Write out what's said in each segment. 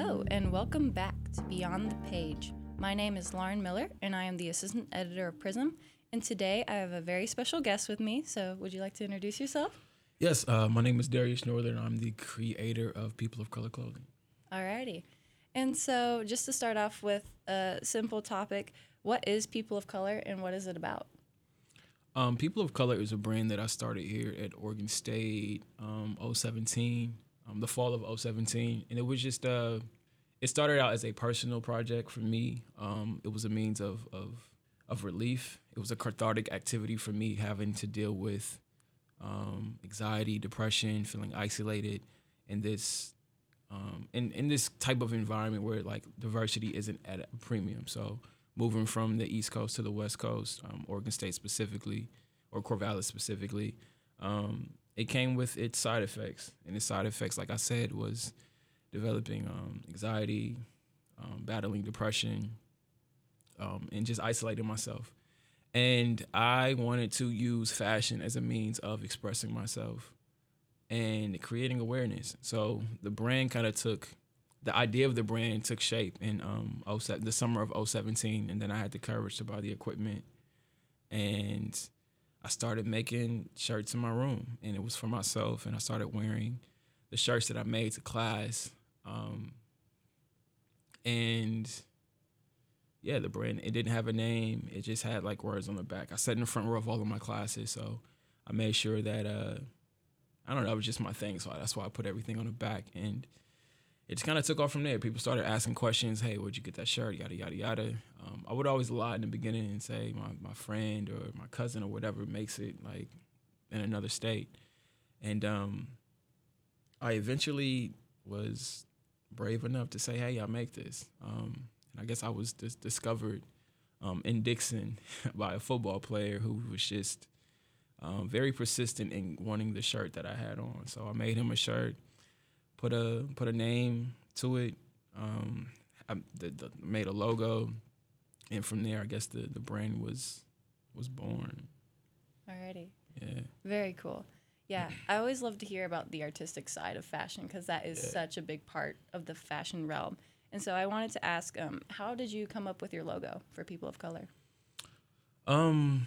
Hello, and welcome back to Beyond the Page. My name is Lauren Miller, and I am the assistant editor of Prism. And today I have a very special guest with me. So, would you like to introduce yourself? Yes, uh, my name is Darius Northern. I'm the creator of People of Color Clothing. Alrighty. And so, just to start off with a simple topic, what is People of Color and what is it about? Um, People of Color is a brand that I started here at Oregon State um, 017, um, the fall of 017. And it was just, uh, it started out as a personal project for me. Um, it was a means of, of, of relief. It was a cathartic activity for me having to deal with um, anxiety, depression, feeling isolated in this um, in in this type of environment where like diversity isn't at a premium. So moving from the East Coast to the West Coast, um, Oregon State specifically, or Corvallis specifically, um, it came with its side effects, and its side effects, like I said, was developing um, anxiety, um, battling depression, um, and just isolating myself. And I wanted to use fashion as a means of expressing myself and creating awareness. So the brand kind of took the idea of the brand took shape in um the summer of 017 and then I had the courage to buy the equipment and I started making shirts in my room and it was for myself and I started wearing the shirts that I made to class um and yeah, the brand it didn't have a name. It just had like words on the back. I sat in the front row of all of my classes, so I made sure that uh I don't know, it was just my thing. So that's why I put everything on the back. And it just kind of took off from there. People started asking questions. Hey, where'd you get that shirt? Yada, yada, yada. Um, I would always lie in the beginning and say my, my friend or my cousin or whatever makes it like in another state. And um, I eventually was brave enough to say, hey, I make this. Um, and I guess I was discovered um, in Dixon by a football player who was just um, very persistent in wanting the shirt that I had on. So I made him a shirt, put a put a name to it, um, I the, the, made a logo, and from there, I guess the the brand was was born. Alrighty. Yeah. Very cool. Yeah, I always love to hear about the artistic side of fashion because that is Yeah. such a big part of the fashion realm. And so I wanted to ask, um, how did you come up with your logo for people of color? Um,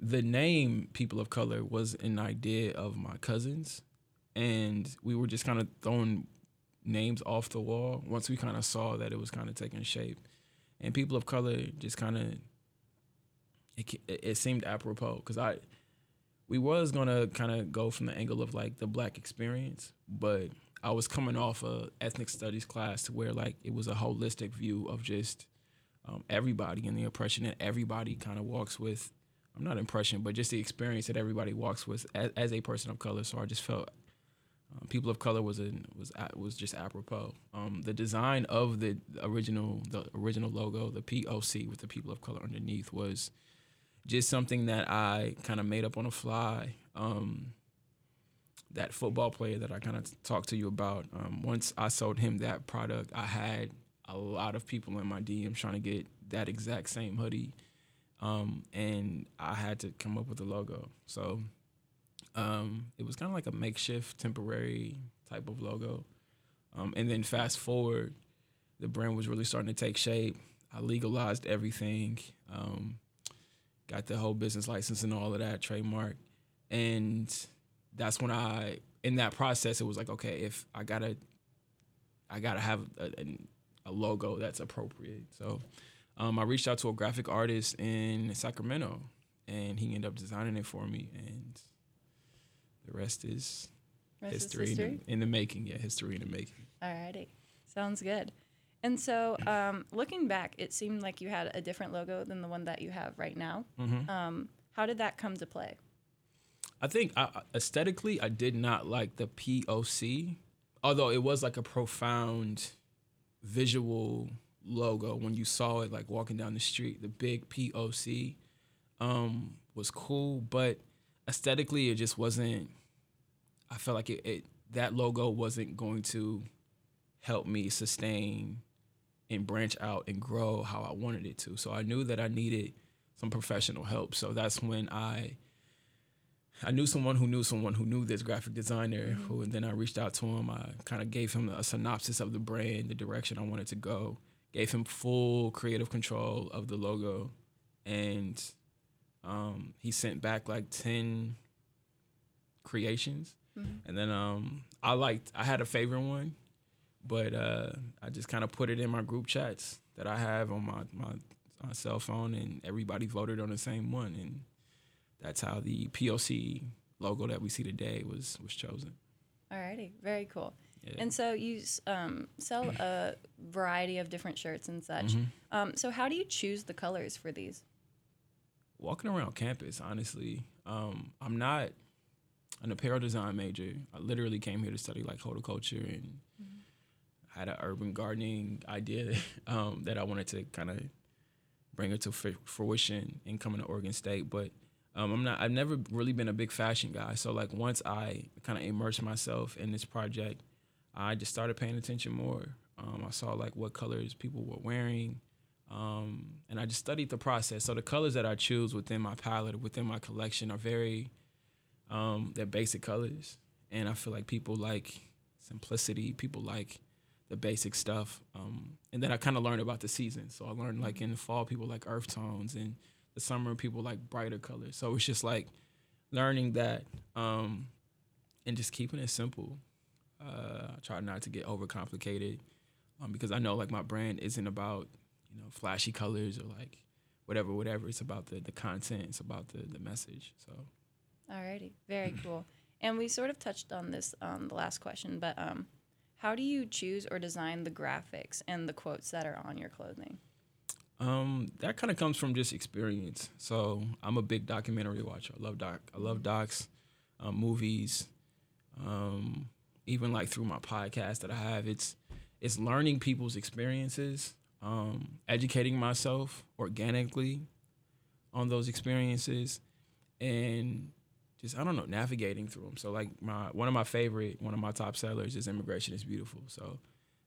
the name People of Color was an idea of my cousins, and we were just kind of throwing names off the wall once we kind of saw that it was kind of taking shape. And People of Color just kind of it—it it seemed apropos because I we was gonna kind of go from the angle of like the black experience, but I was coming off a ethnic studies class to where like it was a holistic view of just um, everybody and the oppression that everybody kind of walks with. I'm not impression, but just the experience that everybody walks with as, as a person of color. So I just felt um, people of color was a, was was just apropos. Um, the design of the original the original logo, the POC with the people of color underneath, was just something that I kind of made up on the fly. Um, that football player that I kind of talked to you about. Um, once I sold him that product, I had a lot of people in my DM trying to get that exact same hoodie, um, and I had to come up with a logo. So um, it was kind of like a makeshift, temporary type of logo. Um, and then fast forward, the brand was really starting to take shape. I legalized everything, um, got the whole business license and all of that, trademark, and that's when I in that process it was like okay if I gotta I gotta have a, a, a logo that's appropriate so um, I reached out to a graphic artist in Sacramento and he ended up designing it for me and the rest is Rest is history, history? In, the, in the making yeah history in the making Alrighty. Sounds good. And so, um, looking back, it seemed like you had a different logo than the one that you have right now. Mhm. Um, how did that come to play? I think I- aesthetically, I did not like the POC, although it was like a profound visual logo when you saw it like walking down the street. The big POC um, was cool, but aesthetically, it just wasn't. I felt like it, it that logo wasn't going to help me sustain and branch out and grow how I wanted it to. So I knew that I needed some professional help. So that's when I I knew someone who knew someone who knew this graphic designer. Mm-hmm. Who and then I reached out to him. I kind of gave him a synopsis of the brand, the direction I wanted to go. Gave him full creative control of the logo, and um, he sent back like ten creations. Mm-hmm. And then um, I liked. I had a favorite one, but uh, I just kind of put it in my group chats that I have on my my, my cell phone, and everybody voted on the same one, and that's how the POC logo that we see today was was chosen. Alrighty, very cool. Yeah. And so you um, sell a variety of different shirts and such. Mm-hmm. Um, so how do you choose the colors for these? Walking around campus, honestly, um, I'm not an apparel design major. I literally came here to study like horticulture and mm-hmm. had an urban gardening idea um, that I wanted to kind of bring it to fruition and come into Oregon State. But um, I'm not. I've never really been a big fashion guy. So like once I kind of immersed myself in this project, I just started paying attention more. Um, I saw like what colors people were wearing, um, and I just studied the process. So the colors that I choose within my palette, within my collection, are very um, they're basic colors, and I feel like people like simplicity. People like the basic stuff, um, and then I kind of learned about the season. So I learned like in the fall, people like earth tones and the summer people like brighter colors. So it's just like learning that um, and just keeping it simple. Uh, I try not to get overcomplicated um, because I know like my brand isn't about you know flashy colors or like whatever whatever. It's about the the content. It's about the the message. So. Alrighty, very cool. And we sort of touched on this on the last question, but um, how do you choose or design the graphics and the quotes that are on your clothing? Um, that kind of comes from just experience. So I'm a big documentary watcher. I love doc. I love docs, um, movies, um, even like through my podcast that I have. It's it's learning people's experiences, um, educating myself organically on those experiences, and just I don't know navigating through them. So like my one of my favorite, one of my top sellers is Immigration is Beautiful. So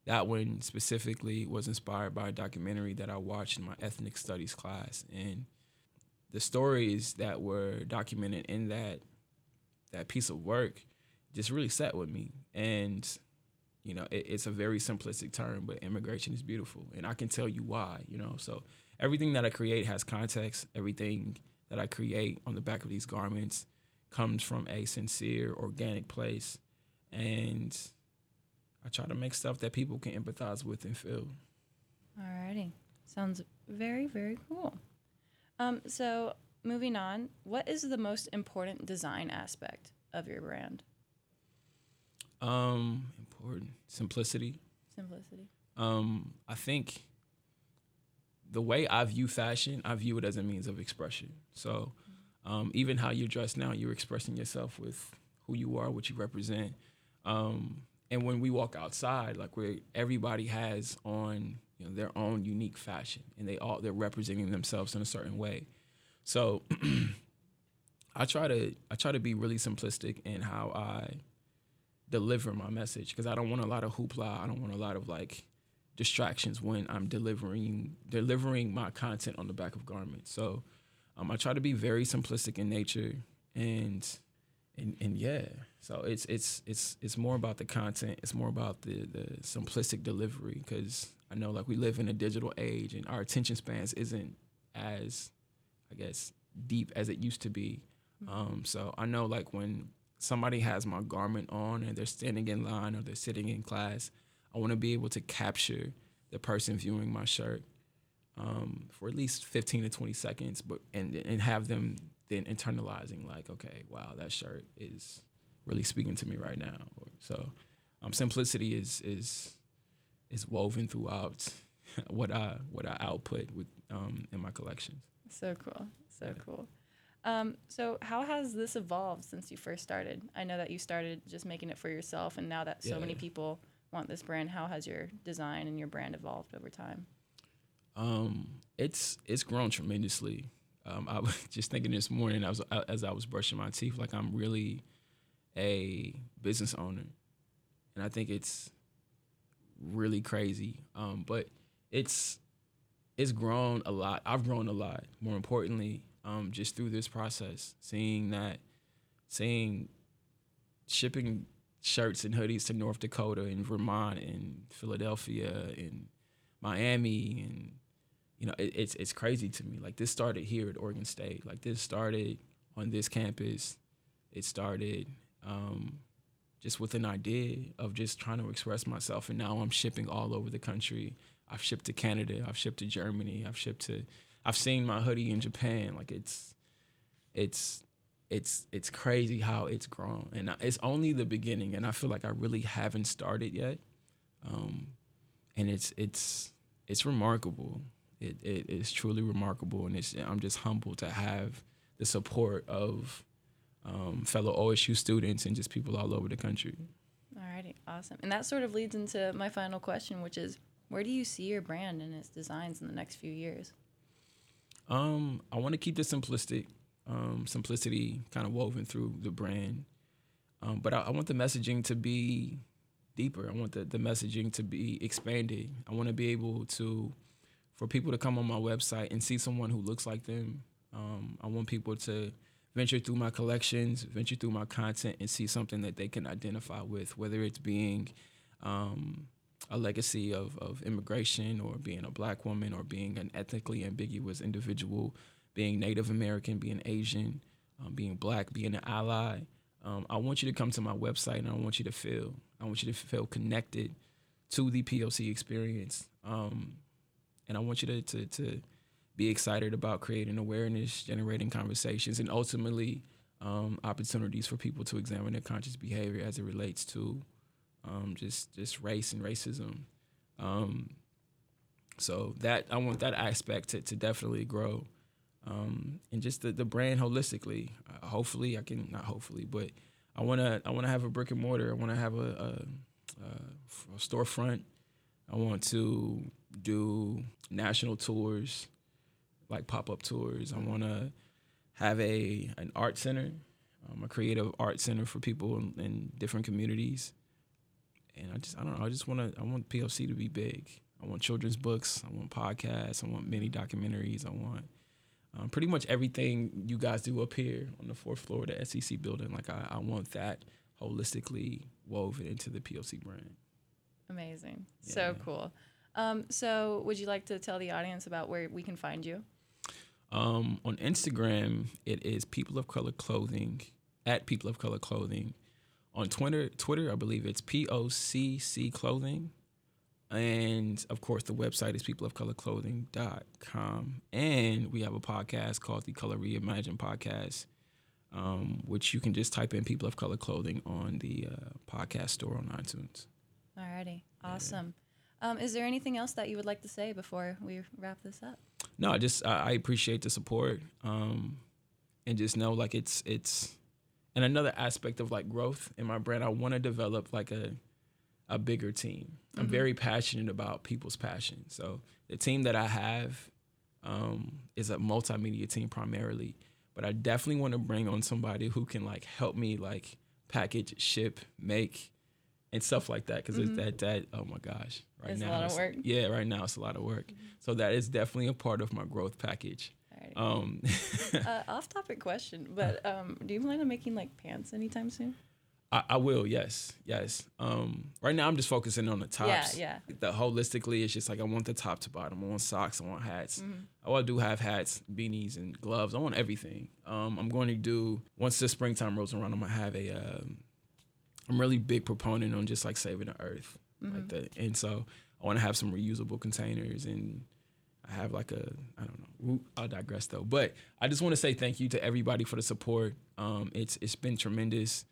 that one specifically was inspired by a documentary that I watched in my ethnic studies class, and the stories that were documented in that that piece of work just really sat with me. And you know, it, it's a very simplistic term, but immigration is beautiful, and I can tell you why. You know, so everything that I create has context. Everything that I create on the back of these garments comes from a sincere, organic place, and I try to make stuff that people can empathize with and feel. Alrighty. Sounds very, very cool. Um, so moving on, what is the most important design aspect of your brand? Um, important simplicity. Simplicity. Um, I think the way I view fashion, I view it as a means of expression. So, um, even how you're dressed now, you're expressing yourself with who you are, what you represent. Um, and when we walk outside, like where everybody has on you know their own unique fashion, and they all they're representing themselves in a certain way. So I try to I try to be really simplistic in how I deliver my message because I don't want a lot of hoopla. I don't want a lot of like distractions when I'm delivering delivering my content on the back of garments. So um, I try to be very simplistic in nature and and and yeah. So it's it's it's it's more about the content. It's more about the the simplistic delivery because i know like we live in a digital age and our attention spans isn't as i guess deep as it used to be. Um, so i know like when somebody has my garment on and they're standing in line or they're sitting in class i want to be able to capture the person viewing my shirt um, for at least 15 to 20 seconds but and and have them then internalizing like, okay, wow, that shirt is really speaking to me right now. So, um, simplicity is is is woven throughout what I what I output with um, in my collections. So cool, so yeah. cool. Um, so how has this evolved since you first started? I know that you started just making it for yourself, and now that so yeah. many people want this brand, how has your design and your brand evolved over time? Um, it's it's grown tremendously. Um, I was just thinking this morning, I was as I was brushing my teeth, like I'm really a business owner, and I think it's really crazy. Um, but it's it's grown a lot. I've grown a lot. More importantly, um, just through this process, seeing that seeing shipping shirts and hoodies to North Dakota and Vermont and Philadelphia and Miami and you know it, it's it's crazy to me. Like this started here at Oregon State. Like this started on this campus. It started um, just with an idea of just trying to express myself, and now I'm shipping all over the country. I've shipped to Canada. I've shipped to Germany. I've shipped to. I've seen my hoodie in Japan. Like it's, it's it's it's crazy how it's grown, and it's only the beginning. And I feel like I really haven't started yet, um, and it's it's it's remarkable. It, it is truly remarkable, and it's I'm just humbled to have the support of um, fellow OSU students and just people all over the country. Alrighty, awesome. And that sort of leads into my final question, which is, where do you see your brand and its designs in the next few years? Um, I want to keep the simplistic um, simplicity kind of woven through the brand. Um, but I, I, want the messaging to be deeper. I want the, the messaging to be expanded. I want to be able to, for people to come on my website and see someone who looks like them. Um, I want people to venture through my collections, venture through my content, and see something that they can identify with, whether it's being um, a legacy of, of immigration or being a black woman or being an ethnically ambiguous individual being Native American, being Asian, um, being black, being an ally. Um, I want you to come to my website and I want you to feel, I want you to feel connected to the POC experience. Um, and I want you to, to, to, be excited about creating awareness, generating conversations, and ultimately um, opportunities for people to examine their conscious behavior as it relates to um, just just race and racism. Um, so that I want that aspect to, to definitely grow um, and just the, the brand holistically. Uh, hopefully, I can not hopefully, but I wanna I wanna have a brick and mortar. I wanna have a, a, a, a storefront. I want to do national tours, like pop up tours. I wanna have a an art center, um, a creative art center for people in, in different communities. And I just I don't know. I just wanna I want POC to be big. I want children's books. I want podcasts. I want mini documentaries. I want um, pretty much everything you guys do up here on the fourth floor of the SEC building. Like I, I want that holistically woven into the POC brand. Amazing. Yeah. So cool. Um, so would you like to tell the audience about where we can find you? Um, on Instagram, it is People of Color Clothing at People of Color Clothing. On Twitter, Twitter, I believe it's P O C C Clothing. And of course, the website is peopleofcolorclothing.com. And we have a podcast called the Color Reimagine Podcast, um, which you can just type in People of Color Clothing on the uh, podcast store on iTunes. Alrighty. Awesome. Um, is there anything else that you would like to say before we wrap this up? No, I just I, I appreciate the support, um, and just know like it's it's, and another aspect of like growth in my brand. I want to develop like a a bigger team. I'm mm-hmm. very passionate about people's passion. So the team that I have um, is a multimedia team primarily, but I definitely want to bring on somebody who can like help me like package, ship, make, and stuff like that. Because mm-hmm. that that oh my gosh, right it's now a lot of work. Yeah, right now it's a lot of work. Mm-hmm. So that is definitely a part of my growth package. Um, uh, off topic question, but um, do you plan on making like pants anytime soon? I, I, will, yes, yes. Um, right now, I'm just focusing on the tops. Yeah, yeah. The holistically, it's just like I want the top to bottom. I want socks. I want hats. Mm-hmm. Oh, I do have hats, beanies, and gloves. I want everything. Um, I'm going to do once the springtime rolls around. I'm gonna have a. Um, I'm really big proponent on just like saving the earth, mm-hmm. like that. And so I want to have some reusable containers and. I have like a I don't know. I'll digress though. But I just want to say thank you to everybody for the support. Um, it's it's been tremendous.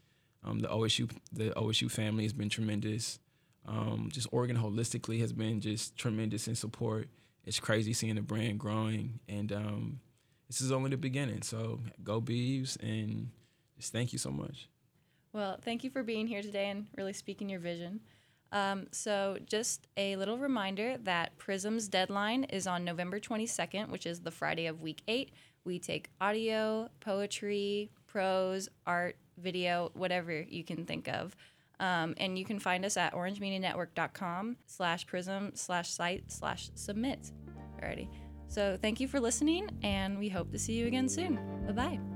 Um, the OSU the OSU family has been tremendous. Um, just Oregon holistically has been just tremendous in support. It's crazy seeing the brand growing, and um, this is only the beginning. So go Beavs, and just thank you so much. Well, thank you for being here today and really speaking your vision. Um, so, just a little reminder that Prism's deadline is on November 22nd, which is the Friday of week eight. We take audio, poetry, prose, art, video, whatever you can think of. Um, and you can find us at orangemedianetwork.com slash prism slash site slash submit. Alrighty. So thank you for listening, and we hope to see you again soon. Bye bye.